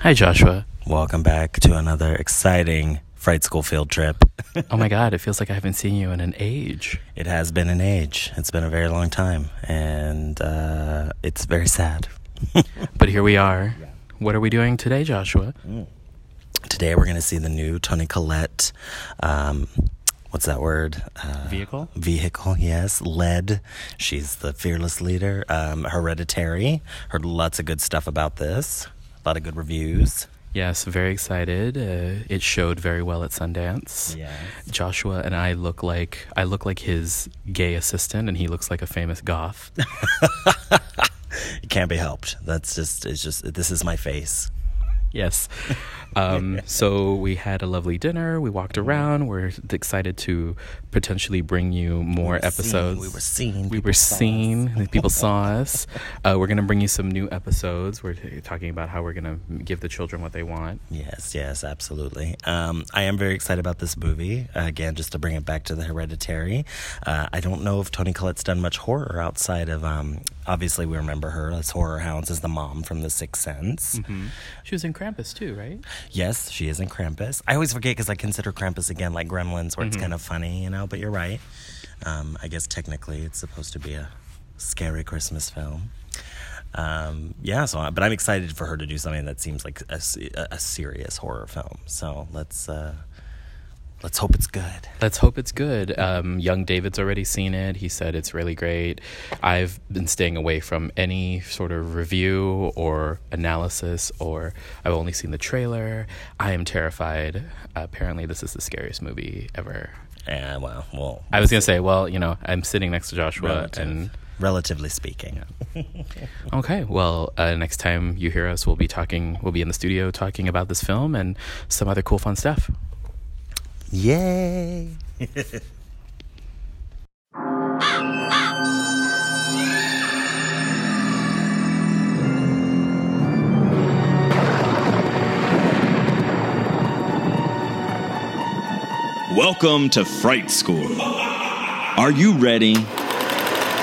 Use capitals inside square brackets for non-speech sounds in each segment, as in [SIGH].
Hi, Joshua. Welcome back to another exciting Fright School field trip. [LAUGHS] oh my God, it feels like I haven't seen you in an age. It has been an age. It's been a very long time, and uh, it's very sad. [LAUGHS] but here we are. What are we doing today, Joshua? Mm. Today we're going to see the new Toni Collette. Um, what's that word? Uh, vehicle. Vehicle. Yes, led. She's the fearless leader. Um, Hereditary. Heard lots of good stuff about this. A lot of good reviews. Yes, very excited. Uh, it showed very well at Sundance. Yes. Joshua and I look like I look like his gay assistant, and he looks like a famous goth. [LAUGHS] it can't be helped. That's just it's just this is my face. Yes. Um, [LAUGHS] so we had a lovely dinner. We walked around. We're excited to potentially bring you more we episodes. Seen, we were seen. We were seen. [LAUGHS] People saw [LAUGHS] us. Uh, we're going to bring you some new episodes. We're t- talking about how we're going to give the children what they want. Yes, yes, absolutely. Um, I am very excited about this movie. Uh, again, just to bring it back to the Hereditary. Uh, I don't know if Toni Collette's done much horror outside of. Um, obviously, we remember her as Horror Hounds as the mom from The Sixth Sense. Mm-hmm. She was in Krampus too, right? Yes, she is in Krampus. I always forget because I consider Krampus again like Gremlins, where mm-hmm. it's kind of funny, you know. But you're right. Um, I guess technically it's supposed to be a scary Christmas film. Um, yeah, so but I'm excited for her to do something that seems like a, a serious horror film. So let's uh, let's hope it's good. Let's hope it's good. Um, young David's already seen it. He said it's really great. I've been staying away from any sort of review or analysis, or I've only seen the trailer. I am terrified. apparently, this is the scariest movie ever. Yeah, well, well. I was gonna say, well, you know, I'm sitting next to Joshua, Relative. and relatively speaking. Yeah. [LAUGHS] okay, well, uh, next time you hear us, we'll be talking. We'll be in the studio talking about this film and some other cool, fun stuff. Yay! Welcome to Fright School. Are you ready?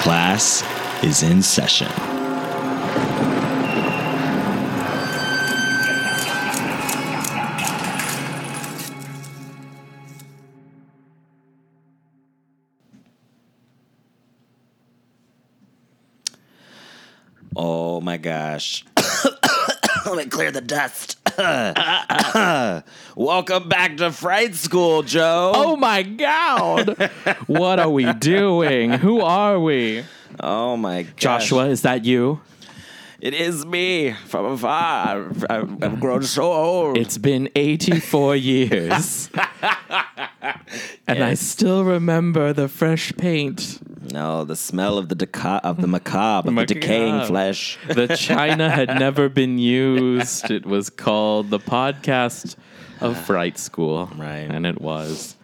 Class is in session. My gosh. [COUGHS] Let me clear the dust. [COUGHS] Welcome back to Fright School, Joe. Oh my God. what are we doing? Who are we? Oh my gosh. Joshua, is that you? It is me from afar. I've, I've grown so old. It's been 84 years. [LAUGHS] and yes. I still remember the fresh paint. No, the smell of the deca- of the macabre, of the decaying flesh. The china had never been used. It was called the podcast of [SIGHS] Fright School. Right. And it was.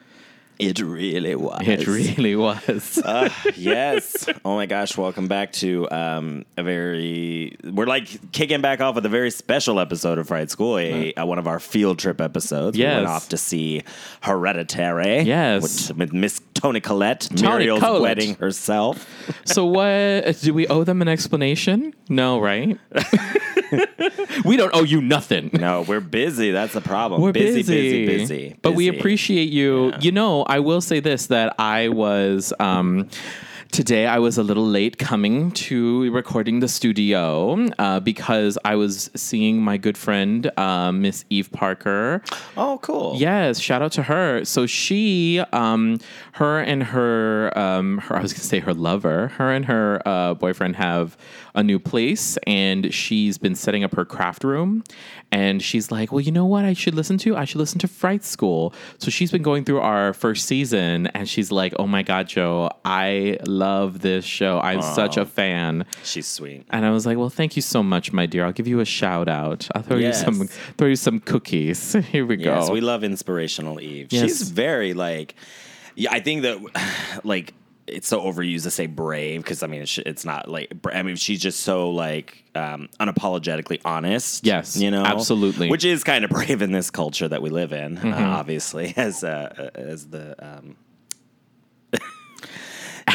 It really was. It really was. uh, [LAUGHS] yes. Oh my gosh. Welcome back to um, a very. We're like kicking back off with a very special episode of Fright School, a, uh, one of our field trip episodes. Yes. We went off to see Hereditary. Yes. With, Miss Toni Collette, Muriel's Collette. wedding herself. [LAUGHS] so, what. Do we owe them an explanation? No, right? [LAUGHS] we don't owe you nothing. [LAUGHS] No, we're busy. That's the problem. We're busy, busy, busy, busy. But we appreciate you. Yeah. You know, I will say this that I was. Um, Today I was a little late coming to recording the studio uh, because I was seeing my good friend uh, Miss Eve Parker. Oh, cool! Yes, shout out to her. So she, um, her and her, um, her, I was gonna say her lover, her and her uh, boyfriend have a new place and she's been setting up her craft room and she's like well you know what i should listen to i should listen to fright school so she's been going through our first season and she's like oh my god joe i love this show. I'm such a fan. She's sweet. And I was like, well, thank you so much, my dear. I'll give you a shout out. I'll throw Yes. you some throw you some cookies. [LAUGHS] Here we go. Yes, we love inspirational Eve. Yes. She's very like, yeah. I think that [SIGHS] like it's so overused to say brave because I mean it's, it's not like bra- I mean she's just so like um, unapologetically honest. Yes, you know, absolutely. Mm-hmm. which is kind of [LAUGHS] brave in this culture that we live in. Uh, obviously, [LAUGHS] as uh, as the. Um,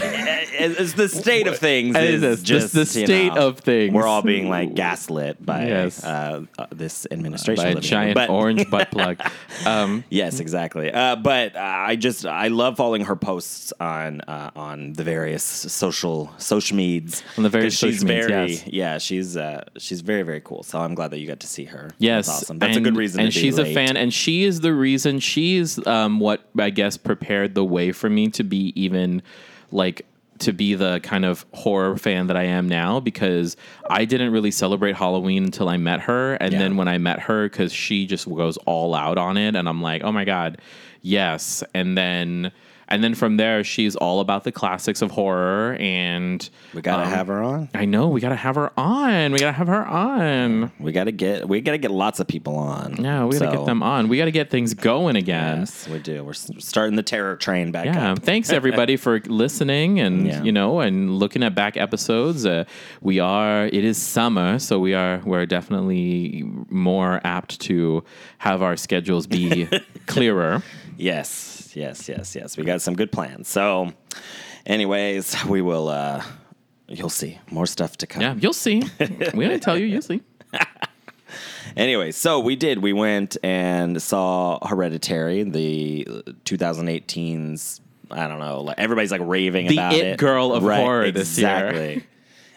as the state of things As is just the state know, of things. We're all being like gaslit by Yes. uh, uh, this administration, by a giant But- orange butt [LAUGHS] plug. Um, Yes, exactly. Uh, but uh, I just I love following her posts on uh, on the various social social meds. On the various she's very yes. yeah she's uh, she's very very cool. So I'm glad that you got to see her. Yes, That's awesome. That's and, a good reason. And to be she's late. a fan, and she is the reason. She's um, what I guess prepared the way for me to be even like to be the kind of horror fan that I am now because I didn't really celebrate Halloween until I met her, and Yeah. then when I met her, because she just goes all out on it, and I'm like, oh my god, yes, and then. And then from there, she's all about the classics of horror, and We gotta um, have her on. I know we gotta have her on. We gotta have her on. We gotta get we gotta get lots of people on. Yeah, we gotta So, get them on. We gotta get things going again. Yes, we do. We're starting the terror train back Yeah, up. thanks [LAUGHS] everybody for listening and Yeah. you know and looking at back episodes. Uh, we are it is summer, so we are we're definitely more apt to have our schedules be [LAUGHS] clearer. Yes, yes, yes, yes. We got some good plans. So, anyways, we will. uh You'll see more stuff to come. Yeah, you'll see. we didn't tell you, you'll see. [LAUGHS] Anyway, so we did. We went and saw Hereditary, the 2018's. I don't know. Like everybody's like raving The about it it. girl of horror this year. exactly.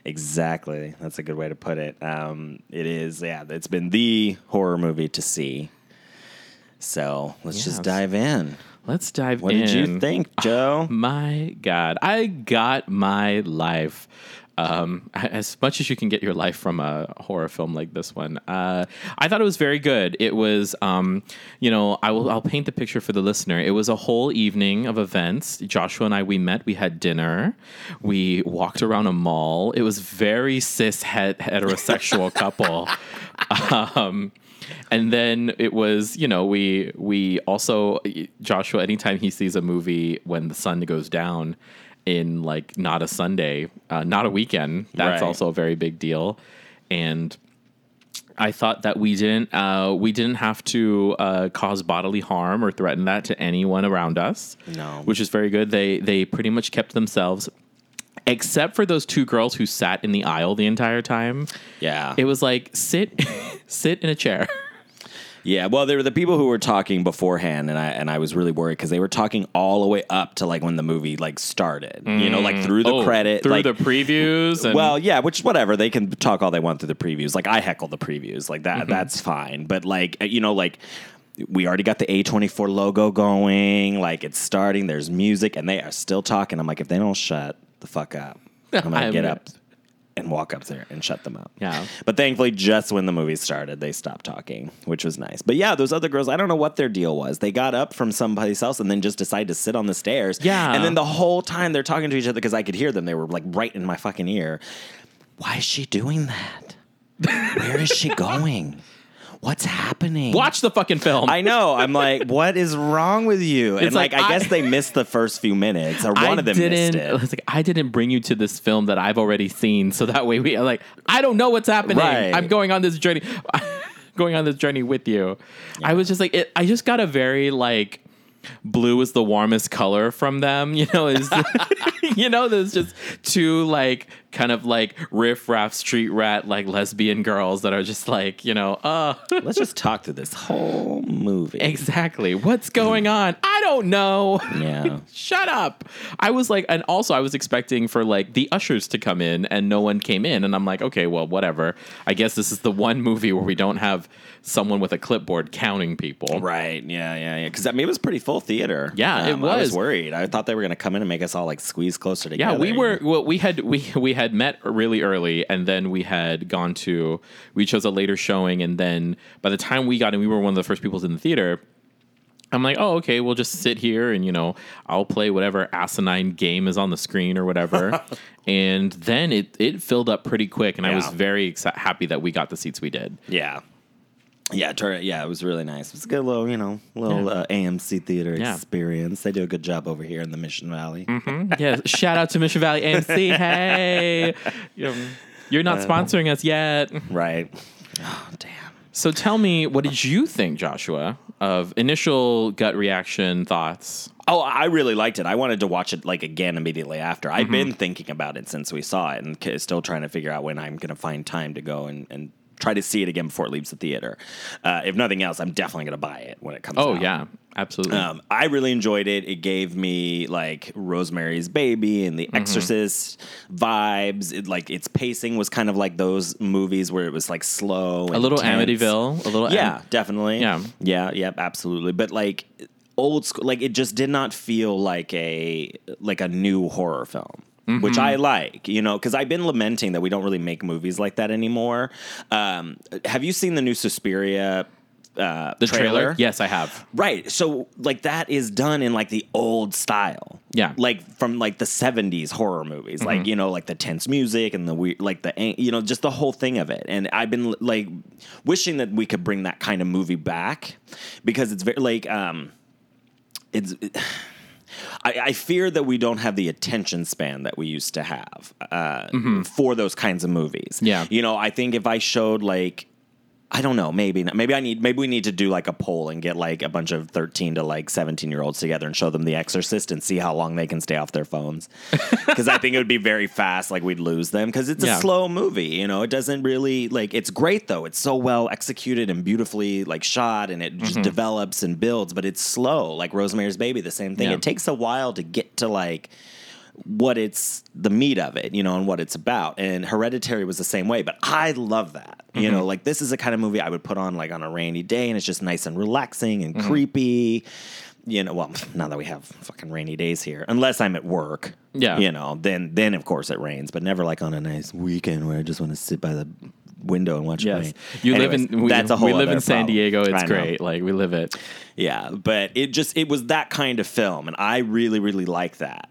Exactly. That's a good way to put it. Um, it is. Yeah, it's been the horror movie to see. So let's Yes. just dive in. Let's dive What in. What did you think, [LAUGHS] Joe? My God, I got my life. Um, as much as you can get your life from a horror film like this one, uh, I thought it was very good. It was, um, you know, I will I'll paint the picture for the listener. It was a whole evening of events. Joshua and I we met. We had dinner. We walked around a mall. It was very cis het- heterosexual [LAUGHS] couple. Um, and then it was, you know, we we also Joshua. Anytime he sees a movie when the sun goes down in like not a Sunday, uh, not a weekend, that's Right. also a very big deal. And I thought that we didn't uh, we didn't have to uh, cause bodily harm or threaten that to anyone around us. No. which is very good. They they pretty much kept themselves. Except for those two girls who sat in the aisle the entire time, Yeah. it was like sit, [LAUGHS] sit in a chair. Yeah, well, there were the people who were talking beforehand, and I and I was really worried because they were talking all the way up to like when the movie like started. You know, like mm. through the Oh, credit, through like, the previews. And, well, yeah, which whatever they can talk all they want through the previews. Like I heckle the previews, like that. Mm-hmm. That's fine. But like uh, you know, like we already got the A twenty four logo going. Like it's starting. There's music, and they are still talking. I'm like, if they don't shut the fuck up, [LAUGHS] I'm gonna I'm- get up and walk up there and shut them up. Yeah. But thankfully, just when the movie started, they stopped talking, which was nice. But yeah, those other girls, I don't know what their deal was. They got up from someplace else and then just decided to sit on the stairs. Yeah. And then the whole time they're talking to each other because I could hear them. They were like right in my fucking ear. Why is she doing that? Where is she [LAUGHS] going? What's happening? watch the fucking film. I know. I'm like, [LAUGHS] what is wrong with you? And It's like, like, I, I- guess they missed the first few minutes, or one I of them didn't. missed it. It's like I didn't bring you to this film that I've already seen, so that way we are like I don't know what's happening. Right. I'm going on this journey, [LAUGHS] going on this journey with you. I was just like, it, I just got a very like blue is the warmest color from them. [LAUGHS] You know, is you know, there's just two like kind of like riff raff street rat like lesbian girls that are just like you know, uh. [LAUGHS] Let's just talk through this whole movie. Exactly. What's going on? I don't know. Yeah. [LAUGHS] Shut up. I was like, and also I was expecting for like the ushers to come in and no one came in. And I'm like, okay, well, whatever. I guess this is the one movie where we don't have someone with a clipboard counting people. Right. Yeah. Yeah. Yeah. Because I mean, it was pretty full theater. Yeah, it was. I was was. worried. I thought they were going to come in and make us all like squeeze closer together. Yeah, we were. Well, we had we we had met really early, and then we had gone to. We chose a later showing, and then by the time we got in, we were one of the first people in the theater. I'm like, oh, okay, we'll just sit here and, you know, I'll play whatever asinine game is on the screen or whatever. [LAUGHS] and then it, it filled up pretty quick. And I was very exci- happy that we got the seats we did. Yeah. Yeah, tur- yeah, it was really nice. It was a good little, you know, little Yeah. uh, AMC theater Yeah. experience. They do a good job over here in the Mission Valley. yeah, shout out to Mission Valley AMC. [LAUGHS] Hey, Um, you're not sponsoring us yet. Right. Oh, damn. So tell me, what did you think, Joshua, of initial gut reaction thoughts? Oh, I really liked it. I wanted to watch it like again immediately after. Mm-hmm. I've been thinking about it since we saw it, and k- still trying to figure out when I'm going to find time to go and, and try to see it again before it leaves the theater. Uh, if nothing else, I'm definitely going to buy it when it comes. Out. Oh out. yeah, absolutely. Um, I really enjoyed it. It gave me like Rosemary's Baby and The Mm-hmm. Exorcist vibes. It, like its pacing was kind of like those movies where it was like slow. a little intense. Amityville, a little Yeah, Am- definitely. Yeah. yeah, yeah, absolutely. But like old school, like it just did not feel like a like a new horror film. Which I like, you know, because I've been lamenting that we don't really make movies like that anymore. Um, have you seen the new Suspiria uh, the trailer. Yes, I have. Right. So like that is done in like the old style. Yeah. Mm-hmm. Like from like the 70s horror movies. Like, you know, like the tense music and the weird like the you know, just the whole thing of it. And I've been like wishing that we could bring that kind of movie back because it's very like um it's I, I fear that we don't have the attention span that we used to have uh, for those kinds of movies. Yeah. you know, I think if I showed like I don't know. Maybe not. maybe I need maybe we need to do like a poll and get like a bunch of thirteen to like seventeen year olds together and show them The Exorcist and see how long they can stay off their phones. [LAUGHS] Because I think it would be very fast. Like we'd lose them because it's Yeah. a slow movie. You know, it doesn't really like. It's great though. It's so well executed and beautifully like shot, and it Mm-hmm. just develops and builds. But it's slow. Like Rosemary's Baby, the same thing. Yeah. It takes a while to get to like what it's the meat of it, you know, and what it's about. And Hereditary was the same way, but I love that. You know, mm-hmm. like this is the kind of movie I would put on like on a rainy day and it's just nice and relaxing and mm-hmm. creepy. You know, well, [LAUGHS] now that we have fucking rainy days here, unless I'm at work, Yeah. you know, then then of course it rains, but never like on a nice weekend where I just want to sit by the window and watch it rain. You Anyways, live in we, that's a whole we live in San problem. Diego. It's great. Like we live it. Yeah, but it just it was that kind of film, and I really really like that.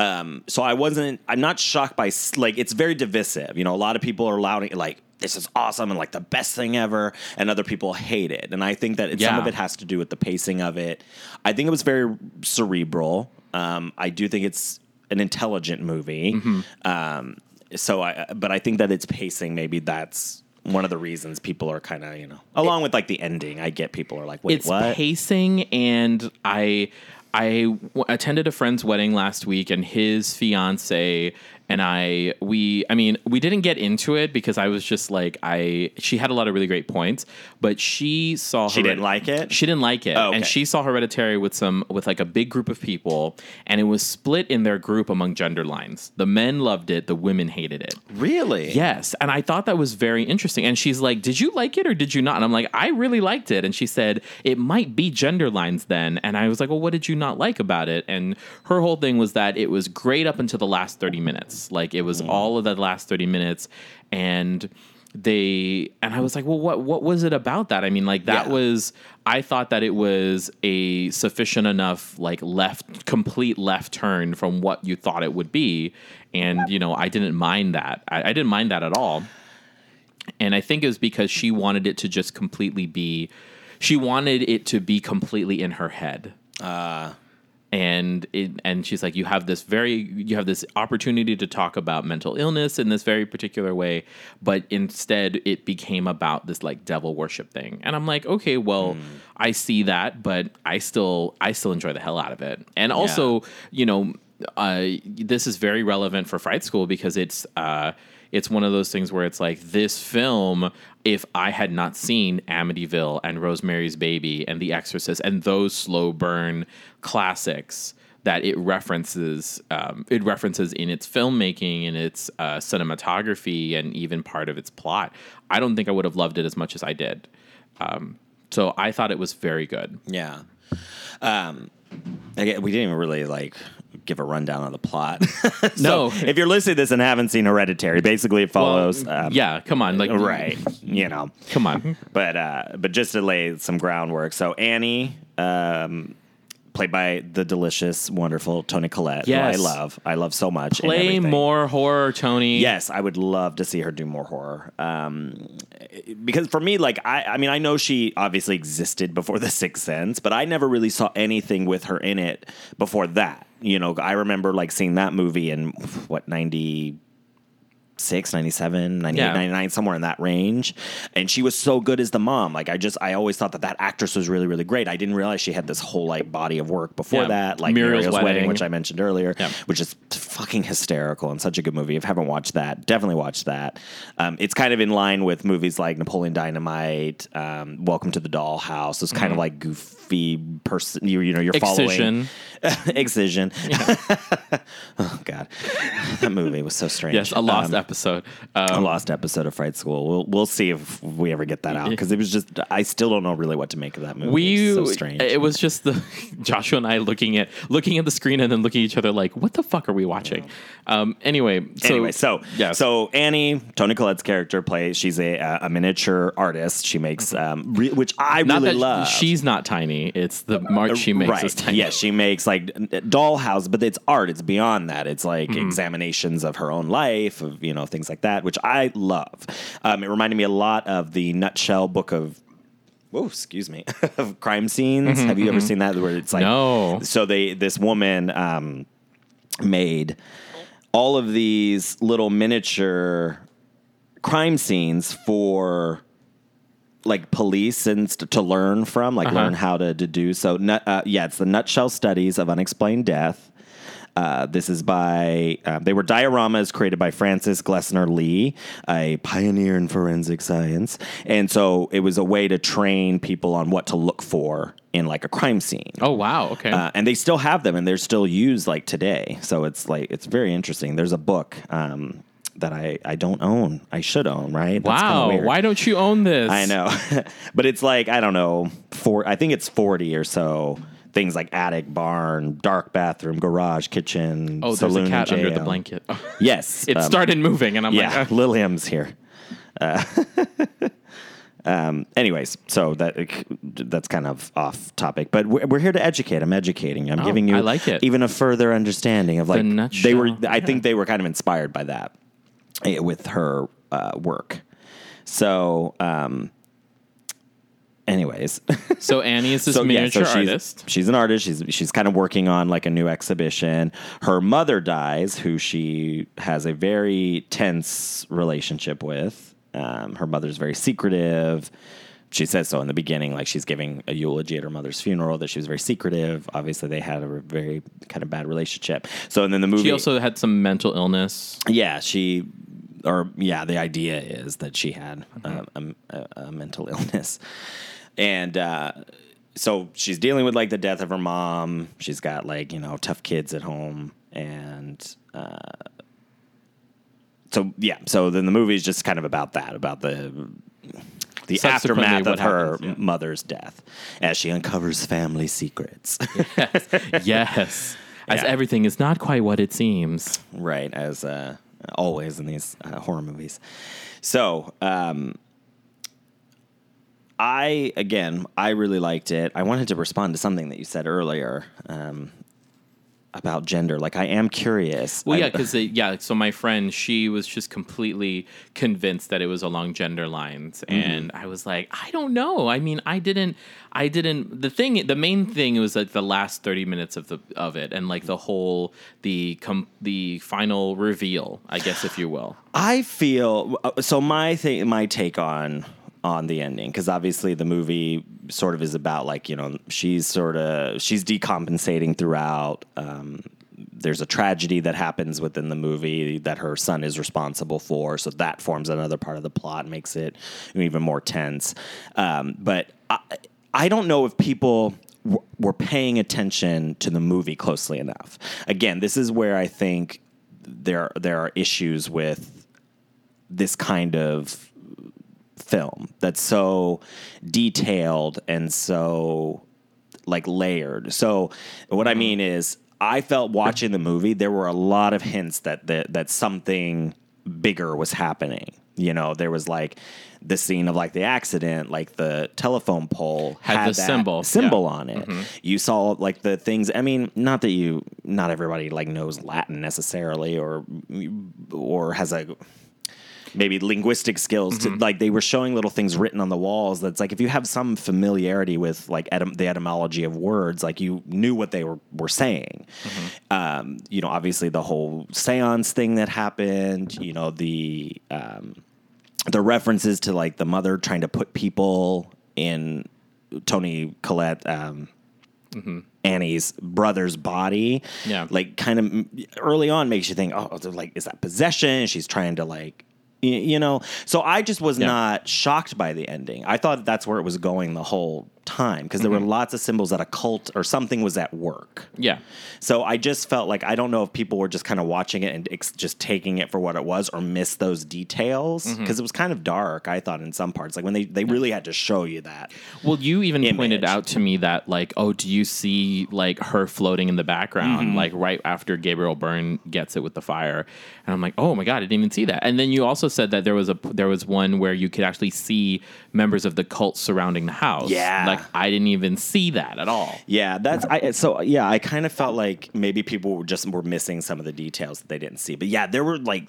Um, so I wasn't. I'm not shocked by like it's very divisive. You know, a lot of people are lauding like this is awesome and like the best thing ever, and other people hate it. And I think that it, some of it has to do with the pacing of it. I think it was very cerebral. Um, I do think it's an intelligent movie. Mm-hmm. Um, so I, but I think that its pacing maybe that's. One of the reasons people are kind of, you know, along with like the ending, I get people are like, "Wait, it's what?" pacing and i i w- attended a friend's wedding last week and his fiance and i we i mean we didn't get into it because i was just like i she had a lot of really great points but she saw She didn't like it? she didn't like it Oh, okay. and she saw hereditary with some with like a big group of people and it was split in their group among gender lines the men loved it the women hated it Really? Yes. And I thought that was very interesting. And she's like, Did you like it or did you not? And I'm like, I really liked it. And she said, It might be gender lines then. And I was like, Well, what did you not like about it? And her whole thing was that it was great up until the last 30 minutes. Like it was mm. all of the last 30 minutes. And they and I was like, well, what what was it about that? I mean, like that Yeah. was I thought that it was a sufficient enough like left complete left turn from what you thought it would be, and you know I didn't mind that. I, I didn't mind that at all, and I think it was because she wanted it to just completely be, she wanted it to be completely in her head ah. And it, and she's like you have this very you have this opportunity to talk about mental illness in this very particular way but instead it became about this like devil worship thing. And i'm like okay well i see that but i still i still enjoy the hell out of it. And also you know uh, this is very relevant for fright school because it's uh, it's one of those things where it's like this film if i had not seen amityville and rosemary's baby and the exorcist and those slow burn classics that it references um, it references in its filmmaking and its uh, cinematography and even part of its plot i don't think i would have loved it as much as i did um, so i thought it was very good Yeah. Um, again, we didn't even really like give a rundown of the plot. [LAUGHS] No. if you're listening to this and haven't seen Hereditary, basically it follows. Well, um, yeah, come on, like right. You know, Come on. [LAUGHS] but uh, but just to lay some groundwork. So Annie, um, played by the delicious, wonderful Toni Collette, Yes. who I love. I love so much. Play more horror, Toni. Yes, I would love to see her do more horror. Um, because for me, like I, I mean, I know she obviously existed before [LAUGHS] The Sixth Sense, but I never really saw anything with her in it before that. You know, I remember like seeing that movie in what ninety. 97, 98, Yeah. 99, somewhere in that range. And she was so good as the mom. Like, I just, I always thought that that actress was really, really great. I didn't realize she had this whole, like, body of work before Yeah. that, like Muriel's Muriel's, Wedding, Wedding. which I mentioned earlier, Yeah. which is fucking hysterical and such a good movie. If you haven't watched that, definitely watch that. Um, it's kind of in line with movies like Napoleon Dynamite, um, Welcome to the Dollhouse. It's kind of like goofy person. You, you know, you're Excision. following Excision. [LAUGHS] [LAUGHS] oh God, [LAUGHS] that movie was so strange. Yes, a lost Um, episode. a Um, lost episode of Fright School. We'll we'll see if we ever get that out because it was just I still don't know really what to make of that movie. we so strange. it was just the Joshua and I looking at looking at the screen and then looking at each other like, what the fuck are we watching? Um, anyway, so anyway, so yeah, so Annie, Toni Collette's character plays. She's a a miniature artist. She makes um, re- which I Mm-hmm. not really love. she's not tiny. It's the art she makes right. is tiny. Yeah, she makes like dollhouse, but it's art. It's beyond that. It's like Mm-hmm. examinations of her own life, of you know things like that, which I love. Um, it reminded me a lot of the Nutshell book of. Oh, excuse me, [LAUGHS] of crime scenes. Have you ever seen that? Where it's like Mm-hmm, No. So they this woman um, made all of these little miniature crime scenes for like police and st- to learn from, like Uh-huh. learn how to deduce. So, nut, uh, yeah, it's the Nutshell Studies of Unexplained Death. Uh, this is by, uh, they were dioramas created by Frances Glessner Lee, a pioneer in forensic science. And so it was a way to train people on what to look for in like a crime scene. Oh wow. Okay. Uh, and they still have them and they're still used like today. So it's like, it's very interesting. There's a book um, that I, I don't own. I should own, right? That's wow. weird. Why don't you own this? I know, [LAUGHS] but it's like I don't know. For I think it's forty or so things like attic, barn, dark bathroom, garage, kitchen. Oh, there's a cat under the blanket. [LAUGHS] Yes, [LAUGHS] it um, started moving, and I'm Yeah, like, uh, Lilium's here. Uh, um, anyways, so that that's kind of off topic, but we're, we're here to educate. I'm educating. you. I'm Oh, giving you I like it. even a further understanding of like they were. I think they were kind of inspired by that with her uh, work. So, um, anyways, [LAUGHS] so Annie is this so, yeah, miniature so she's, artist. She's an artist. She's she's kind of working on like a new exhibition. Her mother dies, who she has a very tense relationship with. Um, her mother's very secretive. She says so in the beginning, like she's giving a eulogy at her mother's funeral, that she was very secretive. Obviously, they had a very kind of bad relationship. So, and then the movie, She also had some mental illness. yeah, she, or yeah, the idea is that she had uh, a, a, a mental [LAUGHS] illness, and uh, so she's dealing with like the death of her mom. She's got like you know tough kids at home, and uh, so yeah. So then the movie is just kind of about that, about the the aftermath of her happens, yeah. mother's death as she uncovers family secrets. [LAUGHS] yes. [LAUGHS] As Yeah. everything is not quite what it seems. right as uh, always in these uh, horror movies. So um, i again i really liked it. I wanted to respond to something that you said earlier um, about gender like i am curious Well, I- yeah, because yeah. So my friend, she was just completely convinced that it was along gender lines, Mm-hmm. and I was like, I don't know. I mean, I didn't. I didn't. The thing, the main thing was like the last thirty minutes of the of it, and like the whole the com- the final reveal, I guess, if you will. I feel so. My thing, my take on on the ending, because obviously the movie sort of is about like you know she's sort of she's decompensating throughout. Um, there's a tragedy that happens within the movie that her son is responsible for, so that forms another part of the plot, makes it even more tense. Um, but I, I don't know if people w- were paying attention to the movie closely enough. Again, this is where I think there there are issues with this kind of film that's so detailed and so like layered. So what I mean is I felt watching the movie, there were a lot of hints that that, that something bigger was happening. You know, there was like the scene of like the accident, like the telephone pole Had the that symbol, symbol yeah. on it. Mm-hmm. You saw like the things. I mean, not that you, not everybody like knows Latin necessarily, or or has a maybe linguistic skills to like they were showing little things written on the walls that's like if you have some familiarity with like etym- the etymology of words like you knew what they were, were saying um, you know obviously the whole seance thing that happened you know the um, the references to like the mother trying to put people in toni collette um, Annie's brother's body. Yeah. Like kind of early on makes you think, oh, like, is that possession? She's trying to like, you know. So I just was Yeah. not shocked by the ending. I thought that's where it was going the whole time because there were lots of symbols that a cult or something was at work. Yeah. So I just felt like I don't know if people were just kind of watching it and ex- just taking it for what it was or missed those details because it was kind of dark. I thought in some parts, like when they they really had to show you that. Well, you even pointed out to me that like, oh, do you see like her floating in the background, Mm-hmm. like right after Gabriel Byrne gets it with the fire? And I'm like, oh my god, I didn't even see that. And then you also said that there was a there was one where you could actually see members of the cult surrounding the house. Yeah. like I didn't even see that at all. Yeah, that's I. So yeah, I kind of felt like maybe people were just were missing some of the details that they didn't see. But yeah, there were like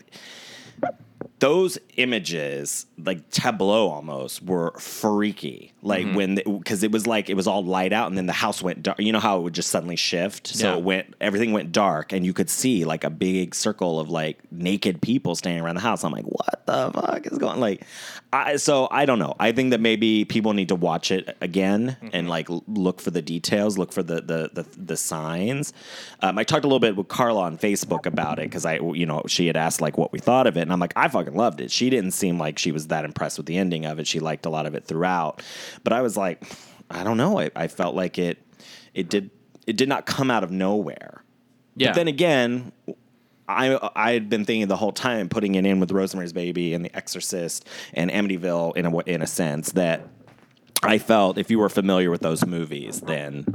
those images, like tableau almost, were freaky. Like when because it was like it was all light out, and then the house went dark. You know how it would just suddenly shift. So Yeah. it went everything went dark, and you could see like a big circle of like naked people standing around the house. I'm like, what the fuck is going? Like, I so I don't know. I think that maybe people need to watch it again and like look for the details, look for the the the, the signs. Um, I talked a little bit with Carla on Facebook about it because I, you know, she had asked like what we thought of it, and I'm like, I fucking loved it. She didn't seem like she was that impressed with the ending of it. She liked a lot of it throughout, but I was like, I don't know. I, I felt like it it did it did not come out of nowhere. Yeah. But then again, I I had been thinking the whole time, putting it in with Rosemary's Baby and The Exorcist and Amityville in a in a sense that I felt if you were familiar with those movies, then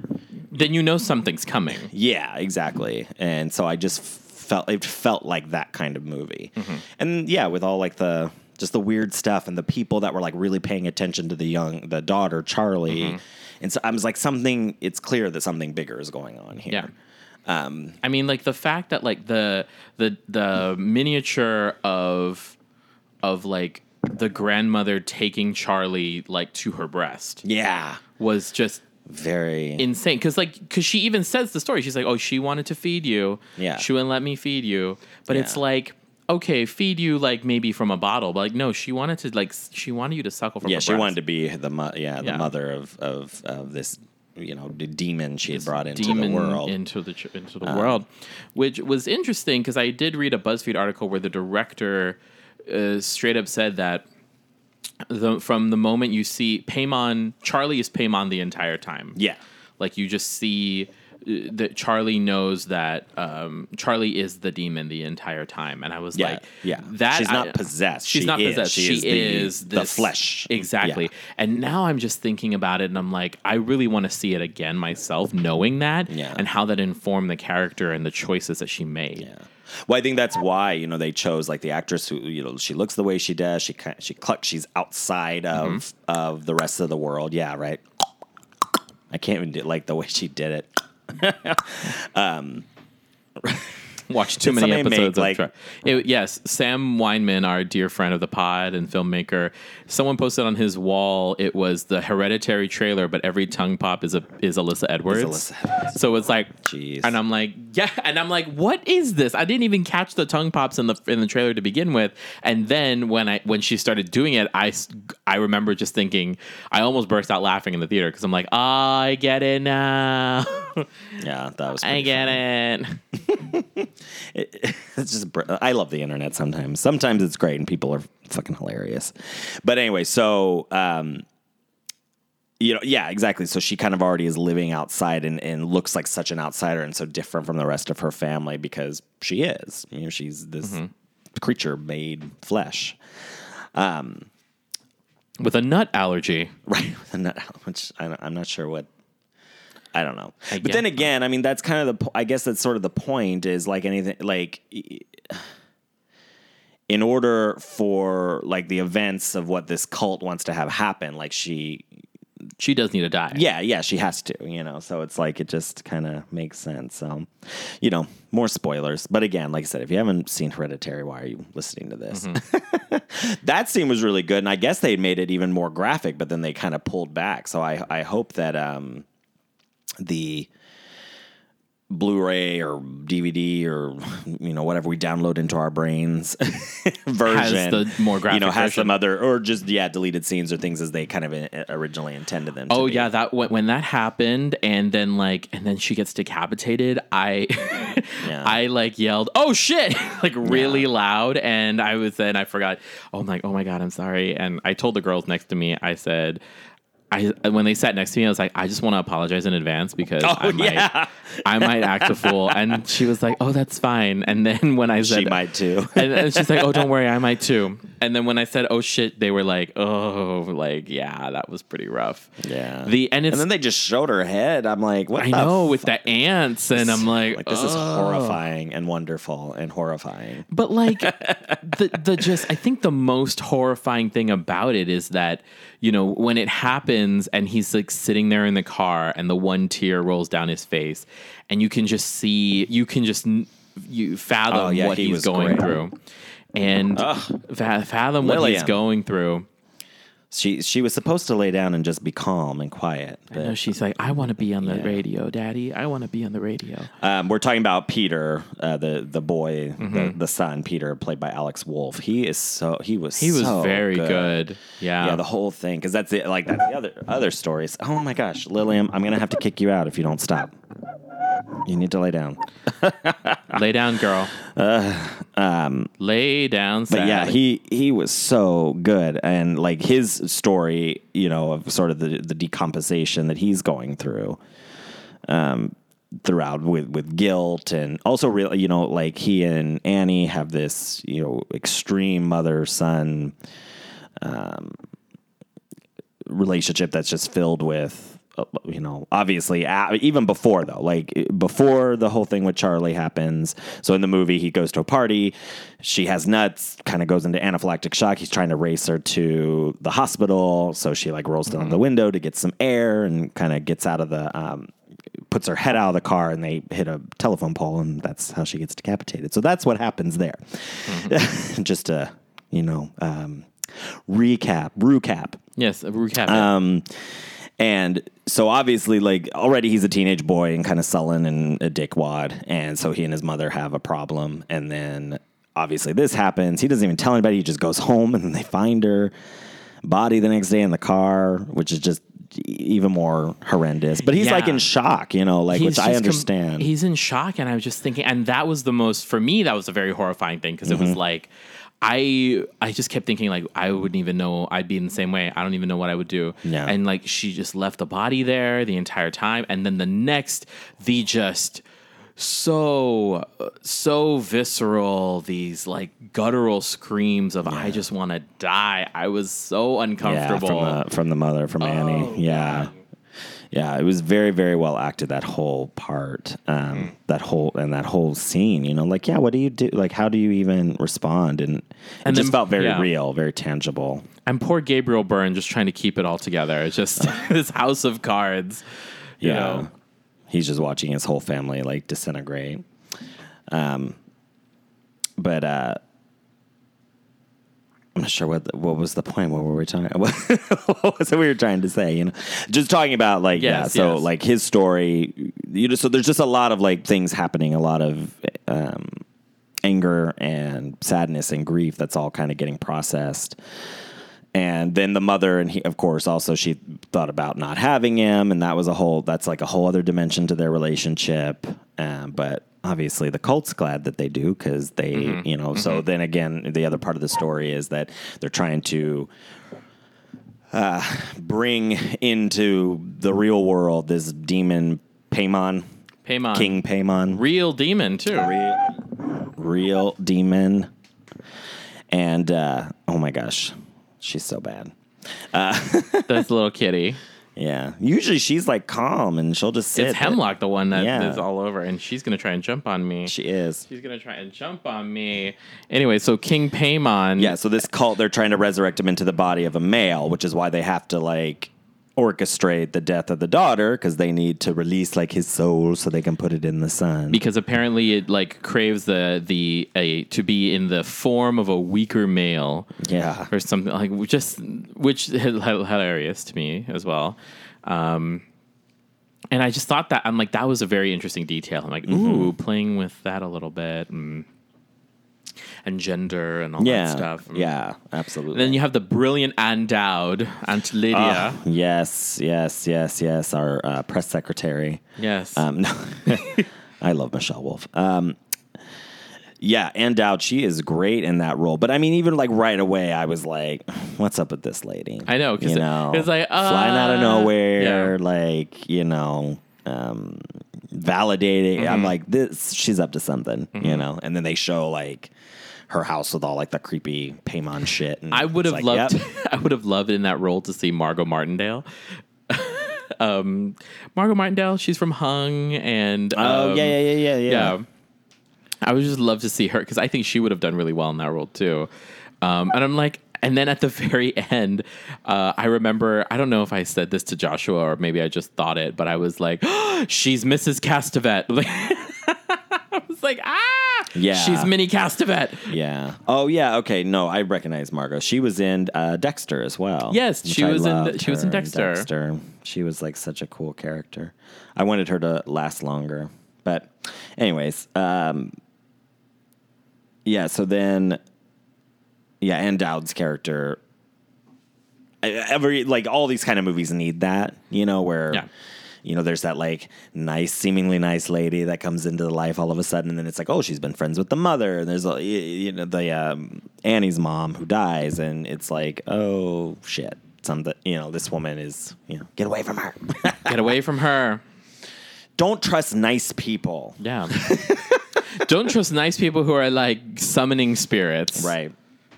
Then you know something's coming. yeah, exactly. And so I just felt it felt like that kind of movie. Mm-hmm. And yeah, with all like the just the weird stuff and the people that were like really paying attention to the young the daughter Charlie. Mm-hmm. And so I was like something it's clear that something bigger is going on here. Yeah. Um, I mean, like the fact that like the the the miniature of of like the grandmother taking Charlie like to her breast Yeah. was just Very insane because like because she even says the story she's like oh she wanted to feed you Yeah. she wouldn't let me feed you but it's like okay feed you like maybe from a bottle but like no she wanted to like she wanted you to suckle from yeah, she breast. wanted to be the mo- yeah, the Yeah. mother of, of of this you know the demon she had brought into demon the world. into the ch- into the world, which was interesting because I did read a BuzzFeed article where the director uh, straight up said that the, from the moment you see Paimon, Charlie is Paimon the entire time. yeah. like you just see that Charlie knows that um, Charlie is the demon the entire time, and I was Yeah, like, yeah. that She's not I- possessed. She's She not is. possessed. She is the- is the this- flesh. exactly. Yeah. And now I'm just thinking about it, and I'm like, I really want to see it again myself, knowing that, Yeah. and how that informed the character and the choices that she made. Yeah. Well, I think that's why you know they chose like the actress who you know she looks the way she does. She she clucks. She's outside of Mm-hmm. of the rest of the world. Yeah, right. I can't even do, like the way she did it. [LAUGHS] Um, [LAUGHS] Watch too many somebody make, episodes like- of. It- yes, Sam Weinman, our dear friend of the pod and filmmaker, someone posted on his wall. It was the Hereditary trailer, but every tongue pop is a is Alyssa Edwards. Alyssa Edwards. So it's like, Jeez. and I'm like, yeah, [LAUGHS] and I'm like, what is this? I didn't even catch the tongue pops in the in the trailer to begin with, and then when I when she started doing it, I I remember just thinking, I almost burst out laughing in the theater because I'm like, oh, I get it now, [LAUGHS] Yeah, that was. I get funny. it. [LAUGHS] it's just I love the internet sometimes. Sometimes it's great and people are fucking hilarious. But anyway, so um you know, yeah, exactly. So she kind of already is living outside and, and looks like such an outsider and so different from the rest of her family because she is. You know, she's this mm-hmm. creature made flesh. Um, with a nut allergy. [LAUGHS] Right. with a nut- Which I, I'm not sure what. I don't know. I but then again, I mean, that's kind of the. I guess that's sort of the point. Is like anything like. [SIGHS] In order for like the events of what this cult wants to have happen, like she She does need to die. yeah, yeah, she has to, you know. So it's like it just kind of makes sense. So, you know, more spoilers. But again, like I said, if you haven't seen Hereditary, why are you listening to this? [LAUGHS] that scene was really good, and I guess they made it even more graphic, but then they kind of pulled back. So I I hope that um the Blu-ray or DVD or you know whatever we download into our brains [LAUGHS] version, has the more graphic you know, has version. some other or just yeah deleted scenes or things as they kind of uh, originally intended them. to Oh yeah, that when, when that happened, and then like, and then she gets decapitated. I, [LAUGHS] Yeah. I like yelled, "Oh shit!" [LAUGHS] like really loud, and I was then I forgot. Oh my, oh my god, I'm sorry. And I told the girls next to me, I said. I, when they sat next to me, I was like, I just want to apologize in advance because Oh, I might, yeah. I might act a fool. And she was like, Oh, that's fine. And then when I said, she might too. [LAUGHS] and, and she's like, "Oh, don't worry, I might too." And then when I said, "Oh shit," they were like, "Oh, like yeah, that was pretty rough." Yeah. The and and then they just showed her head. I'm like, what? I know f- with the ants, and I'm like, like this is oh. horrifying and wonderful and horrifying. But like [LAUGHS] the the just I think the most horrifying thing about it is that you know when it happens and he's like sitting there in the car and the one tear rolls down his face and you can just see you can just you fathom Oh, yeah, what he he's was going great. through and fa- fathom what he's going through. She she was supposed to lay down and just be calm and quiet. You know, she's like, I want to be on the Yeah. radio, Daddy. I want to be on the radio. um, we're talking about Peter, uh, the the boy, Mm-hmm. the, the son, Peter, played by Alex Wolff. He is so he was He was so very good. Yeah. Yeah, the whole thing because that's it. Like that's the other other stories. Oh my gosh, Lillian, I'm gonna have to kick you out if you don't stop. You need to lay down. [LAUGHS] Lay down, girl. Lay down. Um, But yeah, he he was so good, and like his story, you know, of sort of the the decomposition that he's going through, um, throughout with with guilt, and also real, you know, like he and Annie have this, you know, extreme mother son, um, relationship that's just filled with. Uh, You know, obviously, even before though, like before the whole thing with Charlie happens. So in the movie, he goes to a party. She has nuts, kind of goes into anaphylactic shock. He's trying to race her to the hospital. So she like rolls down the window to get some air and kind of gets out of the, um, puts her head out of the car and they hit a telephone pole and that's how she gets decapitated. So that's what happens there. [LAUGHS] Just to, you know, um, recap, recap. yes, a recap. Um, and so obviously, like already he's a teenage boy and kind of sullen and a dickwad. And so he and his mother have a problem. And then obviously this happens. He doesn't even tell anybody. He just goes home and then [LAUGHS] they find her body the next day in the car, which is just even more horrendous. But he's Yeah. like in shock, you know, like which I just com- understand. he's in shock, and I was just thinking, and that was the most for me. That was a very horrifying thing because it Mm-hmm. was like. I I just kept thinking like I wouldn't even know I'd be in the same way. I don't even know what I would do. Yeah. And like she just left the body there the entire time, and then the next the just so so visceral these like guttural screams of I just want to die. I was so yeah, uncomfortable. from the, from the mother, from Oh, Annie. Yeah. Yeah, it was very, very well acted. That whole part, um, Mm-hmm. that whole and that whole scene. You know, like, yeah, what do you do? Like, how do you even respond? And and it And just felt very yeah. real, very tangible. And poor Gabriel Byrne just trying to keep it all together. It's just [LAUGHS] [LAUGHS] this house of cards. You Yeah, know. he's just watching his whole family like disintegrate. Um, but uh, I'm not sure what the, what was the point. What were we talking? [LAUGHS] What was it we were trying to say? You know, just talking about like yeah. So yes. like his story. You know, so there's just a lot of like things happening. A lot of um, anger and sadness and grief. That's all kind of getting processed. And then the mother, and he, of course, also she thought about not having him, and that was a whole. That's like a whole other dimension to their relationship. Um, but obviously, the cult's glad that they do because they, you know. So then again, the other part of the story is that they're trying to uh, bring into the real world this demon Paimon, Paimon. King Paimon, Real demon, too. real, real demon. And uh, oh my gosh, she's so bad. [LAUGHS] That's a little kitty. Yeah. Usually she's like calm and she'll just sit. It's Hemlock, the one that is Yeah. all over, and she's gonna try and jump on me. She is. She's gonna try and jump on me. Anyway, so King Paimon. Yeah, so this cult, they're trying to resurrect him into the body of a male, which is why they have to like orchestrate the death of the daughter because they need to release like his soul so they can put it in the son. because apparently it like craves the the a to be in the form of a weaker male yeah. or something like just which hilarious to me as well. Um, and I just thought that I'm like that was a very interesting detail. I'm like, Mm-hmm. ooh, playing with that a little bit and and gender and all Yeah. that stuff. Yeah, absolutely. And then you have the brilliant Ann Dowd, Aunt Lydia. Ah, yes, yes, yes, yes. Our uh, press secretary. yes. Um, no, [LAUGHS] I love Michelle Wolf. Um, yeah, Ann Dowd, she is great in that role. But I mean, even like right away, I was like, "What's up with this lady?" I know, 'cause you know, it's like, flying out of uh, nowhere, yeah. like you know, um, validating. Mm-hmm. I'm like, this, she's up to something, you know. And then they show like her house with all like the creepy Paimon shit. And I would have like, loved. yep. [LAUGHS] I would have loved in that role to see Margo Martindale. [LAUGHS] um, Margo Martindale, she's from Hung, and Oh um, yeah, yeah, yeah, yeah, yeah. yeah. I would just love to see her because I think she would have done really well in that role too. Um, and I'm like, and then at the [LAUGHS] very end, uh, I remember I don't know if I said this to Joshua or maybe I just thought it, but I was like, [GASPS] she's Mrs. Castevet. Like, I was like, ah, Yeah. she's Minnie Castevet. Yeah. Oh yeah. Okay. No, I recognize Margo. She was in uh, Dexter as well. Yes, she was in- she was in Dexter. Dexter. She was like such a cool character. I wanted her to last longer, but anyways, um, yeah. So then, yeah, Ann Dowd's character. Every like all these kind of movies need that, you know, where Yeah. You know, there's that like nice, seemingly nice lady that comes into the life all of a sudden, and then it's like, oh, she's been friends with the mother, and there's a, you know the um, Annie's mom who dies, and it's like, oh shit, something, you know, this woman is, you know, get away from her. [LAUGHS] Get away from her. Don't trust nice people. Yeah. [LAUGHS] Don't trust nice people who are like summoning spirits. Right.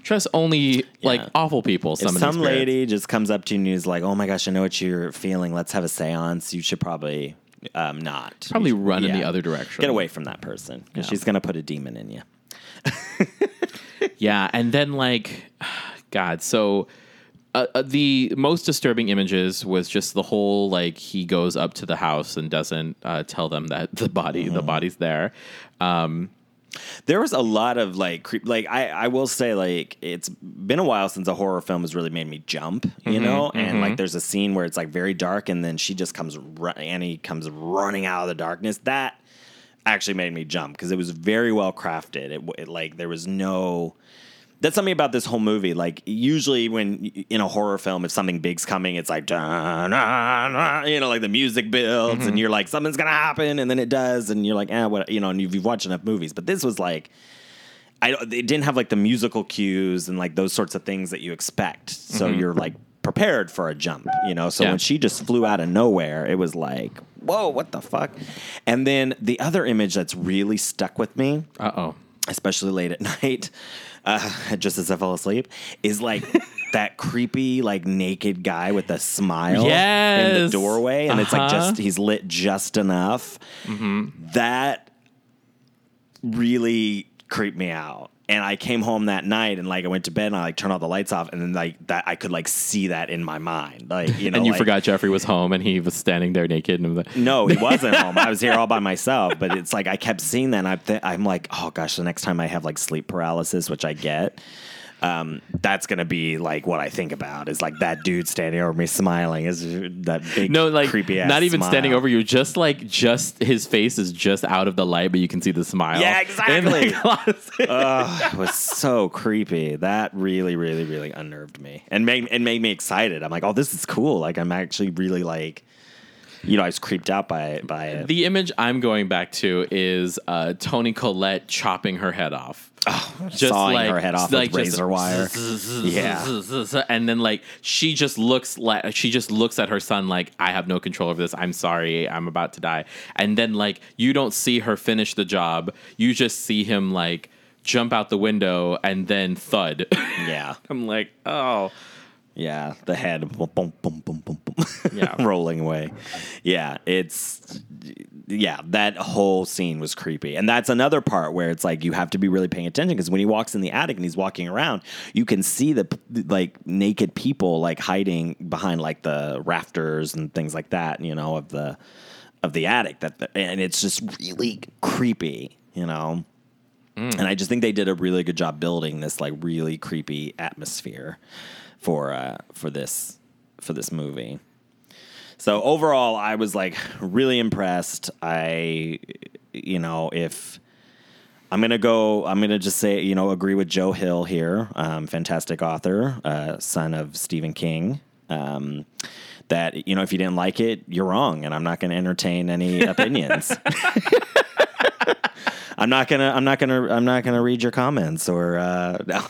Trust only like Yeah. awful people If some lady just comes up to you and is like, "Oh my gosh, I know what you're feeling. Let's have a séance," you should probably um, not. Probably should- run in the yeah. other direction. Get away from that person because Yeah. she's gonna put a demon in you. [LAUGHS] Yeah, and then like, [SIGHS] God, so. Uh, uh, the most disturbing images was just the whole like he goes up to the house and doesn't uh, tell them that [LAUGHS] the body Mm-hmm. the body's there. Um, There was a lot of like creep. Like I, I will say, like it's been a while since a horror film has really made me jump. Mm-hmm, You know, and like there's a scene where it's like very dark, and then she just comes. Ru- Annie comes running out of the darkness. That actually made me jump because it was very well crafted. It, it like there was no. That's something about this whole movie. Like usually when in a horror film, if something big's coming, it's like you know, like the music builds, and you're like something's gonna happen, and then it does, and you're like, ah, what, you know, and you've, you've watched enough movies. But this was like, I it didn't have like the musical cues and like those sorts of things that you expect. So you're like prepared for a jump, you know. So Yeah. when she just flew out of nowhere, it was like, whoa, what the fuck? And then the other image that's really stuck with me uh oh. especially late at [LAUGHS] night, uh, [LAUGHS] just as I fell asleep, is like [LAUGHS] that creepy, like naked guy with a smile in the doorway, and it's like Uh-huh. just he's lit just enough. That really creeped me out. And I came home that night and like I went to bed and I like turned all the lights off and then like that I could like see that in my mind. Like, you [LAUGHS] know, and you like- forgot Jeffrey was home and he was standing there naked and like, no, he wasn't [LAUGHS] home. I was here all by myself. But it's like I kept seeing that. And I th- I'm like, oh gosh, the next time I have like sleep paralysis, which I get, um, that's gonna be like what I think about is like that dude standing over me smiling is that big no, like creepy ass not even smile. standing over you, just like just his face is just out of the light, but you can see the smile. Yeah, [LAUGHS] exactly. [LAUGHS] Ugh, it was so creepy. That really, really, really unnerved me and made and made me excited. I'm like, oh, this is cool. Like I'm actually really like, you know, I was creeped out by it. By it. the image I'm going back to is uh, Toni Collette chopping her head off. Oh, just Sawing her head off with razor wire. Yeah. and then like she just looks like she just looks at her son like I have no control over this. I'm sorry, I'm about to die. And then like you don't see her finish the job. You just see him like jump out the window and then thud. yeah. [LAUGHS] I'm like, oh. Yeah, the head boom, boom, boom, boom, boom, Yeah. [LAUGHS] rolling away. Yeah, it's yeah, that whole scene was creepy, and that's another part where it's like you have to be really paying attention because when he walks in the attic and he's walking around, you can see the like naked people like hiding behind like the rafters and things like that, you know, of the of the attic. That and it's just really creepy, you know. Mm. And I just think they did a really good job building this like really creepy atmosphere for uh, for this for this movie. So overall, I was like really impressed. I, you know, if I'm gonna go, I'm gonna just say, you know, agree with Joe Hill here, um, fantastic author, uh, son of Stephen King. Um, that you know, if you didn't like it, you're wrong, and I'm not going to entertain any [LAUGHS] opinions. [LAUGHS] [LAUGHS] I'm not gonna. I'm not gonna. I'm not gonna read your comments or. Uh, [LAUGHS] no.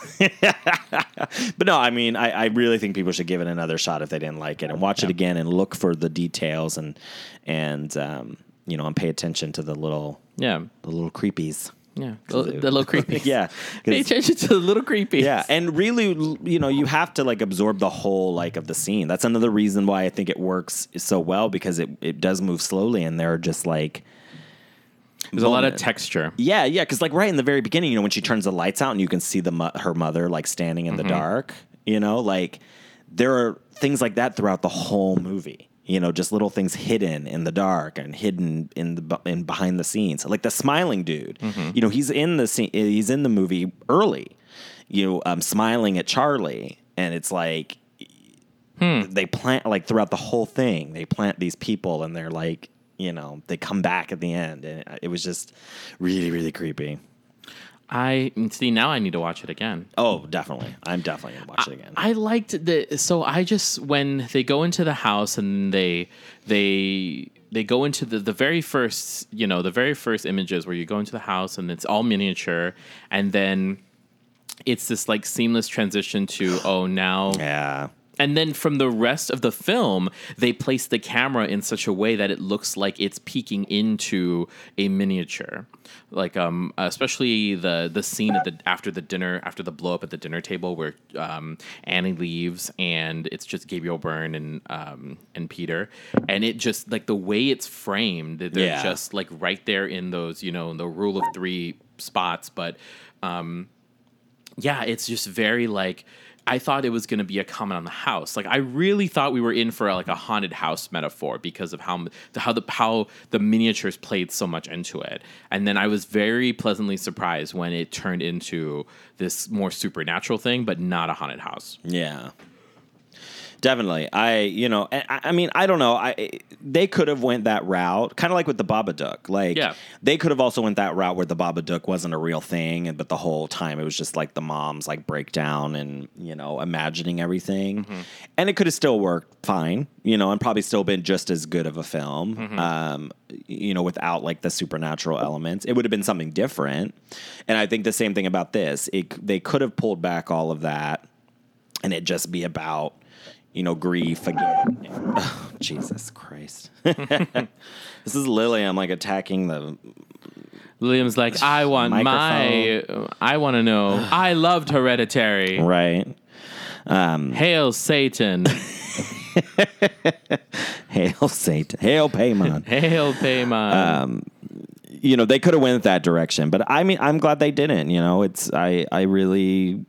but no, I mean, I, I really think people should give it another shot if they didn't like it and watch it again and look for the details and and um, you know and pay attention to the little Yeah. the little creepies. Yeah. [LAUGHS] The, the little creepy. Yeah, Pay attention to the little creepy. yeah, and really, you know, you have to like absorb the whole like of the scene. That's another reason why I think it works so well because it it does move slowly and there are just like There's a lot of texture. Yeah, yeah, because like right in the very beginning, you know, when she turns the lights out and you can see the mo- her mother like standing in the mm-hmm. dark, you know, like there are things like that throughout the whole movie. You know, just little things hidden in the dark and hidden in the in behind the scenes. Like the smiling dude, mm-hmm. you know, he's in the scene. Eh, he's in the movie early. You know, um, smiling at Charlie, and it's like hmm. they plant like throughout the whole thing. They plant these people, and they're like, you know, they come back at the end, and it was just really, really creepy. I see now. I need to watch it again. Oh, definitely. I'm definitely gonna watch it again. I liked the so I just when they go into the house and they they they go into the the very first you know the very first images where you go into the house and it's all miniature and then it's this like seamless transition to oh now yeah. And then from the rest of the film, they place the camera in such a way that it looks like it's peeking into a miniature. Like um, especially the the scene at the after the dinner after the blow up at the dinner table where um, Annie leaves and it's just Gabriel Byrne and um, and Peter, and it just like the way it's framed, that they're Yeah. just like right there in those you know the rule of three spots, but um, yeah, it's just very like I thought it was going to be a comment on the house. Like I really thought we were in for like a haunted house metaphor because of how the, how the how the miniatures played so much into it. And then I was very pleasantly surprised when it turned into this more supernatural thing, but not a haunted house. Yeah. Definitely. I, you know, I, I mean, I don't know. I they could have went that route, kind of like with the Babadook. Like, Yeah. they could have also went that route where the Babadook wasn't a real thing, and but the whole time it was just like the mom's like breakdown and you know imagining everything, and it could have still worked fine, you know, and probably still been just as good of a film, um, you know, without like the supernatural elements. It would have been something different, and I think the same thing about this. It they could have pulled back all of that and it just be about you know grief again. Oh, Jesus Christ! [LAUGHS] this is Lily. I'm like attacking the. William's like, I want my, I want to know. [SIGHS] I loved Hereditary. Right. Um, [LAUGHS] Hail Satan. Hail Satan. [LAUGHS] Hail Paimon. Hail um, Paimon. you know they could have went that direction, but I mean I'm glad they didn't. You know, it's I I really.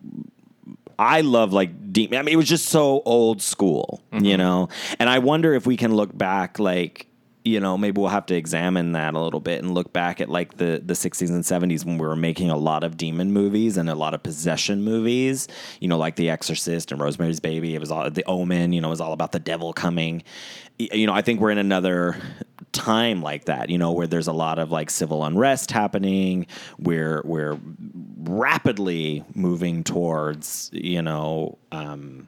I love like deep. I mean, it was just so old school, you mm-hmm. know. And I wonder if we can look back, like you know, maybe we'll have to examine that a little bit and look back at like the the 60s and 70s when we were making a lot of demon movies and a lot of possession movies. You know, like The Exorcist and Rosemary's Baby. It was all The Omen. You know, it was all about the devil coming. You know, I think we're in another time like that. You know, where there's a lot of like civil unrest happening. We're we're rapidly moving towards you know. Um,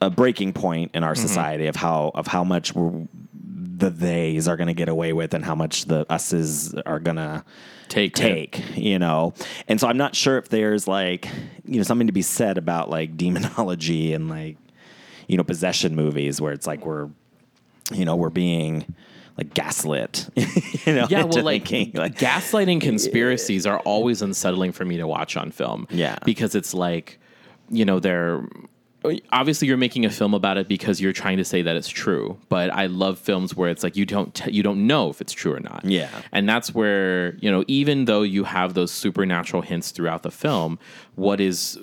a breaking point in our society of how of how much we're, the theys are going to get away with and how much the us's are going to Take it. take you know and so i'm not sure if there's like you know something to be said about like [LAUGHS] demonology and like you know possession movies where it's like we're you know we're being like gaslit [LAUGHS] you know yeah, well, like, thinking, like gaslighting [LAUGHS] conspiracies are always unsettling for me to watch on film. Yeah. because it's like, you know, they're obviously you're making a film about it because you're trying to say that it's true but i love films where it's like you don't t- you don't know if it's true or not Yeah. and that's where you know even though you have those supernatural hints throughout the film what is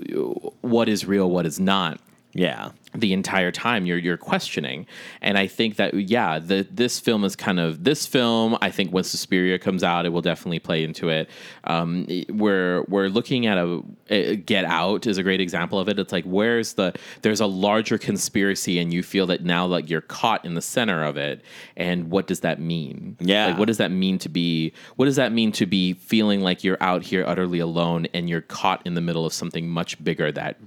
what is real what is not Yeah. The entire time you're you're questioning. And i think that yeah the this film is kind of this film i think when suspiria comes out it will definitely play into it. Um, we're we're looking at a, a get out is a great example of it. It's like where's the there's a larger conspiracy and you feel that now like you're caught in the center of it. And what does that mean? Yeah. like what does that mean to be what does that mean to be feeling like you're out here utterly alone and you're caught in the middle of something much bigger that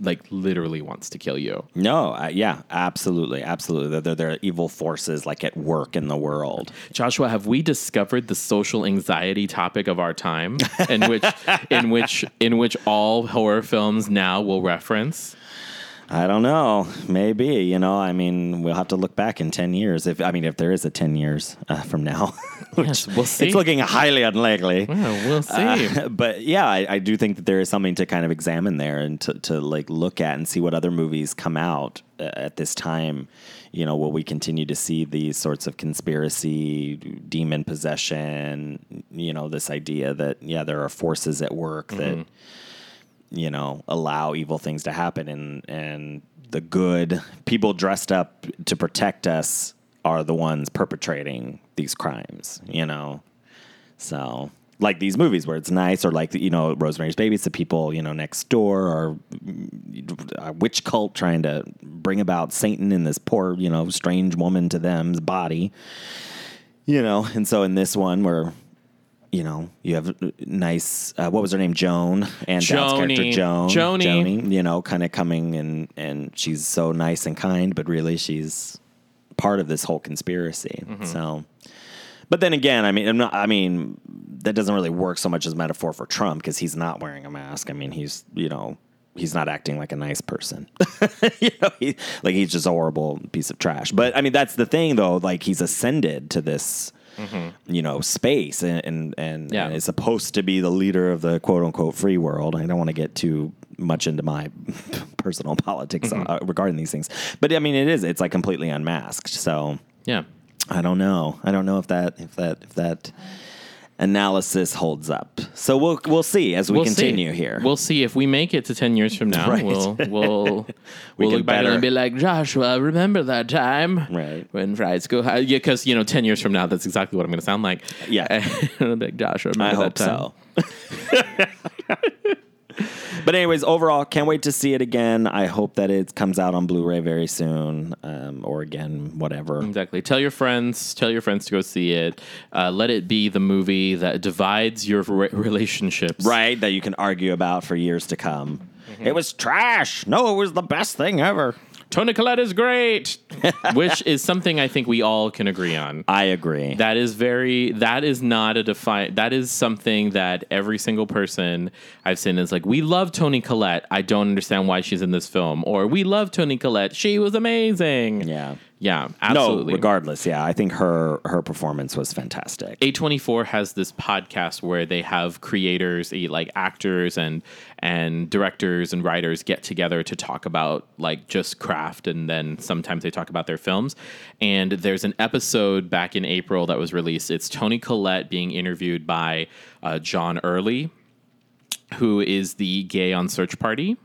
like literally wants to kill you No, uh, yeah, absolutely, absolutely. There, there are evil forces like at work in the world. Joshua, have we discovered the social anxiety topic of our time, in which, in which, in which all horror films now will reference? I don't know. Maybe you know. I mean, we'll have to look back in ten years. If I mean, if there is a ten years uh, from now, [LAUGHS] Yes, we'll see. it's looking highly unlikely. We'll see. Uh, [LAUGHS] but yeah, I, I do think that there is something to kind of examine there and to, to like look at and see what other movies come out uh, at this time. You know, will we continue to see these sorts of conspiracy, demon possession? You know, this idea that yeah, there are forces at work that you know allow evil things to happen, and and the good people dressed up to protect us are the ones perpetrating these crimes. You know, so like these movies where it's nice, or like you know Rosemary's Baby, it's the people you know next door, or mm, a witch cult trying to bring about Satan in this poor you know strange woman to them's body. You know, and so in this one where you know you have nice uh, what was her name Joan Ann Dowd's character Joan Joni. Joni, you know kind of coming and and she's so nice and kind, but really she's part of this whole conspiracy. So, but then again, I mean, I'm not, I mean, that doesn't really work so much as a metaphor for Trump because he's not wearing a mask. I mean, he's you know he's not acting like a nice person. [LAUGHS] you know, he, like he's just a horrible piece of trash. But I mean, that's the thing though. Like he's ascended to this. You know, space and and, and, Yeah. and is supposed to be the leader of the quote unquote free world. I don't want to get too much into my [LAUGHS] personal politics uh, regarding these things, but I mean, it is. It's like completely unmasked. So Yeah. I don't know. I don't know if that if that if that analysis holds up. So we'll we'll see as we We'll see. continue here. We'll see if we make it to ten years from now. Right. We'll [LAUGHS] we'll We we'll can look back better- and be like, Joshua, remember that time? Right. When fried school high? Yeah, because you know, ten years from now, that's exactly what I'm going to sound like. Yeah. [LAUGHS] Like Joshua, I hope time? so. [LAUGHS] [LAUGHS] but anyways, overall, can't wait to see it again. I hope that it comes out on Blu-ray very soon, um, or again, whatever. Exactly. Tell your friends. Tell your friends to go see it. Uh, let it be the movie that divides your re- relationships. Right, that you can argue about for years to come. Mm-hmm. It was trash. No, it was the best thing ever. Toni Collette is great, [LAUGHS] which is something I think we all can agree on. I agree. That is very. That is not a define. That is something that every single person I've seen is like. We love Toni Collette. I don't understand why she's in this film. Or we love Toni Collette. She was amazing. yeah. Yeah. Absolutely. No, regardless, yeah, I think her her performance was fantastic. A24 has this podcast where they have creators, eh, like actors and and directors and writers get together to talk about like just craft and then sometimes they talk about their films. And there's an episode back in April that was released. It's Toni Collette being interviewed by uh, John Early, who is the gay on Search Party.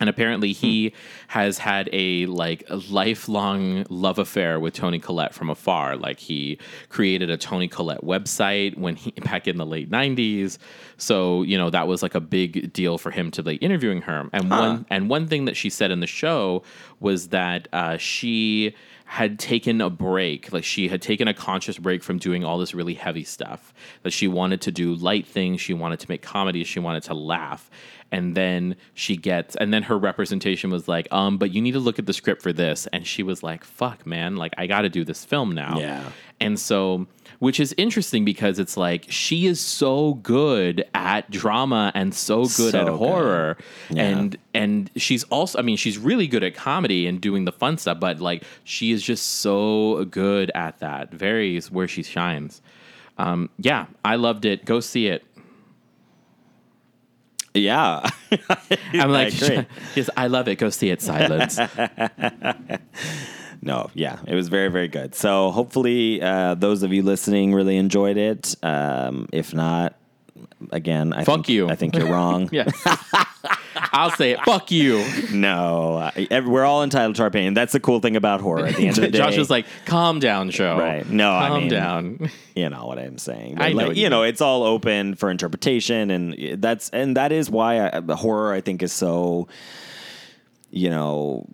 And apparently, he has had a like a lifelong love affair with Toni Collette from afar. Like he created a Toni Collette website when he back in the late '90s. So you know that was like a big deal for him to be interviewing her. And one and one thing that she said in the show was that uh, she had taken a break. Like she had taken a conscious break from doing all this really heavy stuff. That she wanted to do light things. She wanted to make comedies. She wanted to laugh. And then she gets, and then her representation was like, um, but you need to look at the script for this. And she was like, fuck, man, like I got to do this film now. Yeah. And so, which is interesting because it's like she is so good at drama and so good So at good. horror. Yeah. And and she's also I mean, she's really good at comedy and doing the fun stuff, but like she is just so good at that. Very is where she shines. Um, yeah, I loved it. Go see it. Yeah. I'm [LAUGHS] like, [LAUGHS] yes, I love it. Go see it. Silence. [LAUGHS] No, yeah, it was very, very good. So hopefully, uh, those of you listening really enjoyed it. Um, if not, again, I Fuck think, you. I think you're wrong. [LAUGHS] yeah, I'll say it. Fuck you. No, I, we're all entitled to our opinion. That's the cool thing about horror. At the end of the [LAUGHS] day, Josh was like, calm down, show. Right. No, I calm mean- down. you know what I'm saying. I know like, what you you know, mean. it's all open for interpretation, and that's and that is why I, the horror I think is so, you know,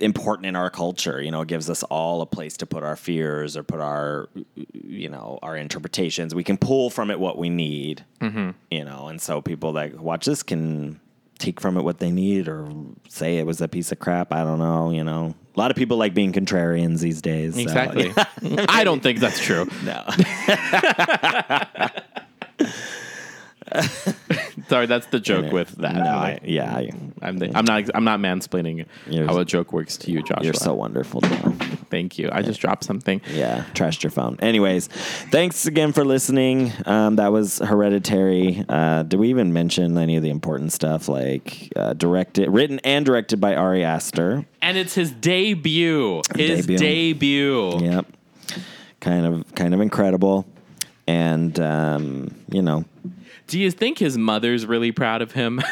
important in our culture. You know, it gives us all a place to put our fears or put our, you know, our interpretations. We can pull from it what we need. Mm-hmm. You know, and so people that watch this can take from it what they need or say it was a piece of crap. I don't know. You know, a lot of people like being contrarians these days. so- Exactly. [LAUGHS] [LAUGHS] I don't think that's true. no. [LAUGHS] Sorry, that's the joke with that. No, I, yeah, I, I'm, the, I'm not. I'm not mansplaining how a joke works to you, Joshua. you're so wonderful. Thank you. I just dropped something. Yeah, trashed your phone. Anyways, thanks again for listening. Um, that was Hereditary. Uh, did we even mention any of the important stuff like uh, directed, written and directed by Ari Aster? And it's his debut. His Debut. debut. Yep, kind of, kind of incredible. And um, you know, Do you think his mother's really proud of him? [LAUGHS]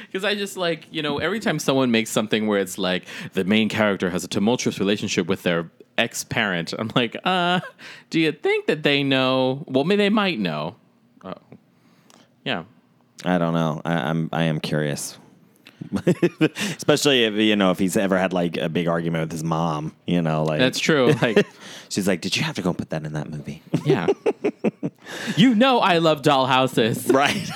Because I just like, you know, every time someone makes something where it's like the main character has a tumultuous relationship with their ex parent, I'm like, uh, do you think that they know? Well, maybe they might know. Oh. Yeah. I don't know. I, I'm, I am curious. [LAUGHS] Especially if you know if he's ever had like a big argument with his mom, you know, like That's true. [LAUGHS] Like, She's like, "Did you have to go put that in that movie?" [LAUGHS] yeah. you know, I love doll houses. right.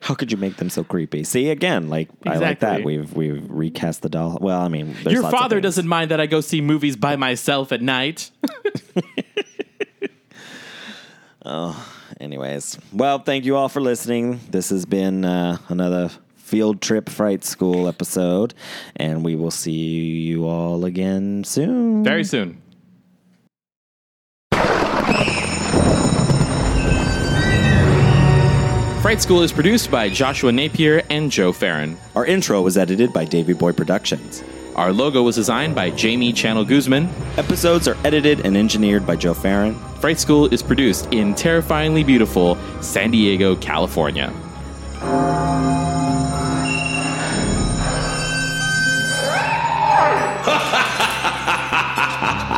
How could you make them so creepy? See again, like I like that. We've we've recast the doll. Well, I mean, there's Your lots of father things. doesn't mind that I go see movies by myself at night. Anyways, well, thank you all for listening. This has been uh, another field trip fright school episode, and we will see you all again soon. Very soon. Fright School is produced by Joshua Napier and Joe Farron. Our intro was edited by Davy Boy Productions. Our logo was designed by Jamie Channel Guzman. Episodes are edited and engineered by Joe Farron. Fright School is produced in terrifyingly beautiful San Diego, California.